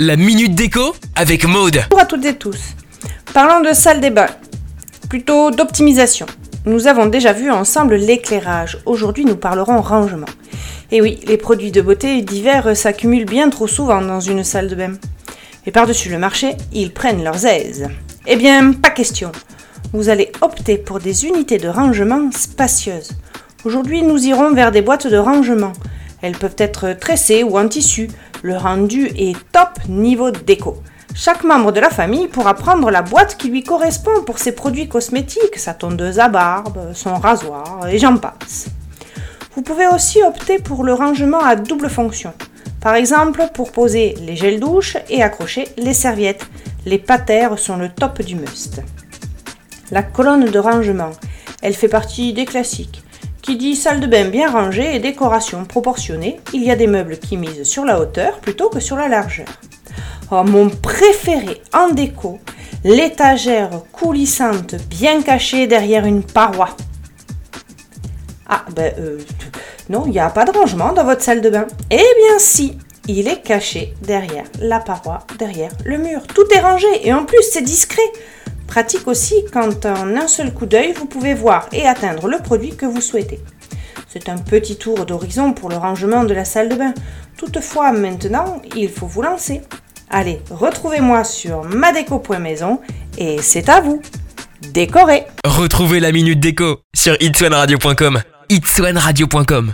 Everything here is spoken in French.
La minute déco avec Maude. Bonjour à toutes et tous. Parlons de salle des bains, plutôt d'optimisation. Nous avons déjà vu ensemble l'éclairage. Aujourd'hui, nous parlerons rangement. Et oui, les produits de beauté divers s'accumulent bien trop souvent dans une salle de bain. Et par-dessus le marché, ils prennent leurs aises. Eh bien, pas question. Vous allez opter pour des unités de rangement spacieuses. Aujourd'hui, nous irons vers des boîtes de rangement. Elles peuvent être tressées ou en tissu. Le rendu est top niveau déco. Chaque membre de la famille pourra prendre la boîte qui lui correspond pour ses produits cosmétiques, sa tondeuse à barbe, son rasoir, et j'en passe. Vous pouvez aussi opter pour le rangement à double fonction. Par exemple, pour poser les gels douche et accrocher les serviettes. Les patères sont le top du must. La colonne de rangement, elle fait partie des classiques. Qui dit salle de bain bien rangée et décoration proportionnée, il y a des meubles qui misent sur la hauteur plutôt que sur la largeur. Oh, mon préféré en déco, l'étagère coulissante bien cachée derrière une paroi. Ah, ben, euh, non, il n'y a pas de rangement dans votre salle de bain. Eh bien si, il est caché derrière la paroi, derrière le mur. Tout est rangé et en plus c'est discret. Pratique aussi quand en un seul coup d'œil, vous pouvez voir et atteindre le produit que vous souhaitez. C'est un petit tour d'horizon pour le rangement de la salle de bain. Toutefois, maintenant, il faut vous lancer. Allez, retrouvez-moi sur madeco.maison et c'est à vous. Décorez Retrouvez la minute déco sur itswanradio.com. itswanradio.com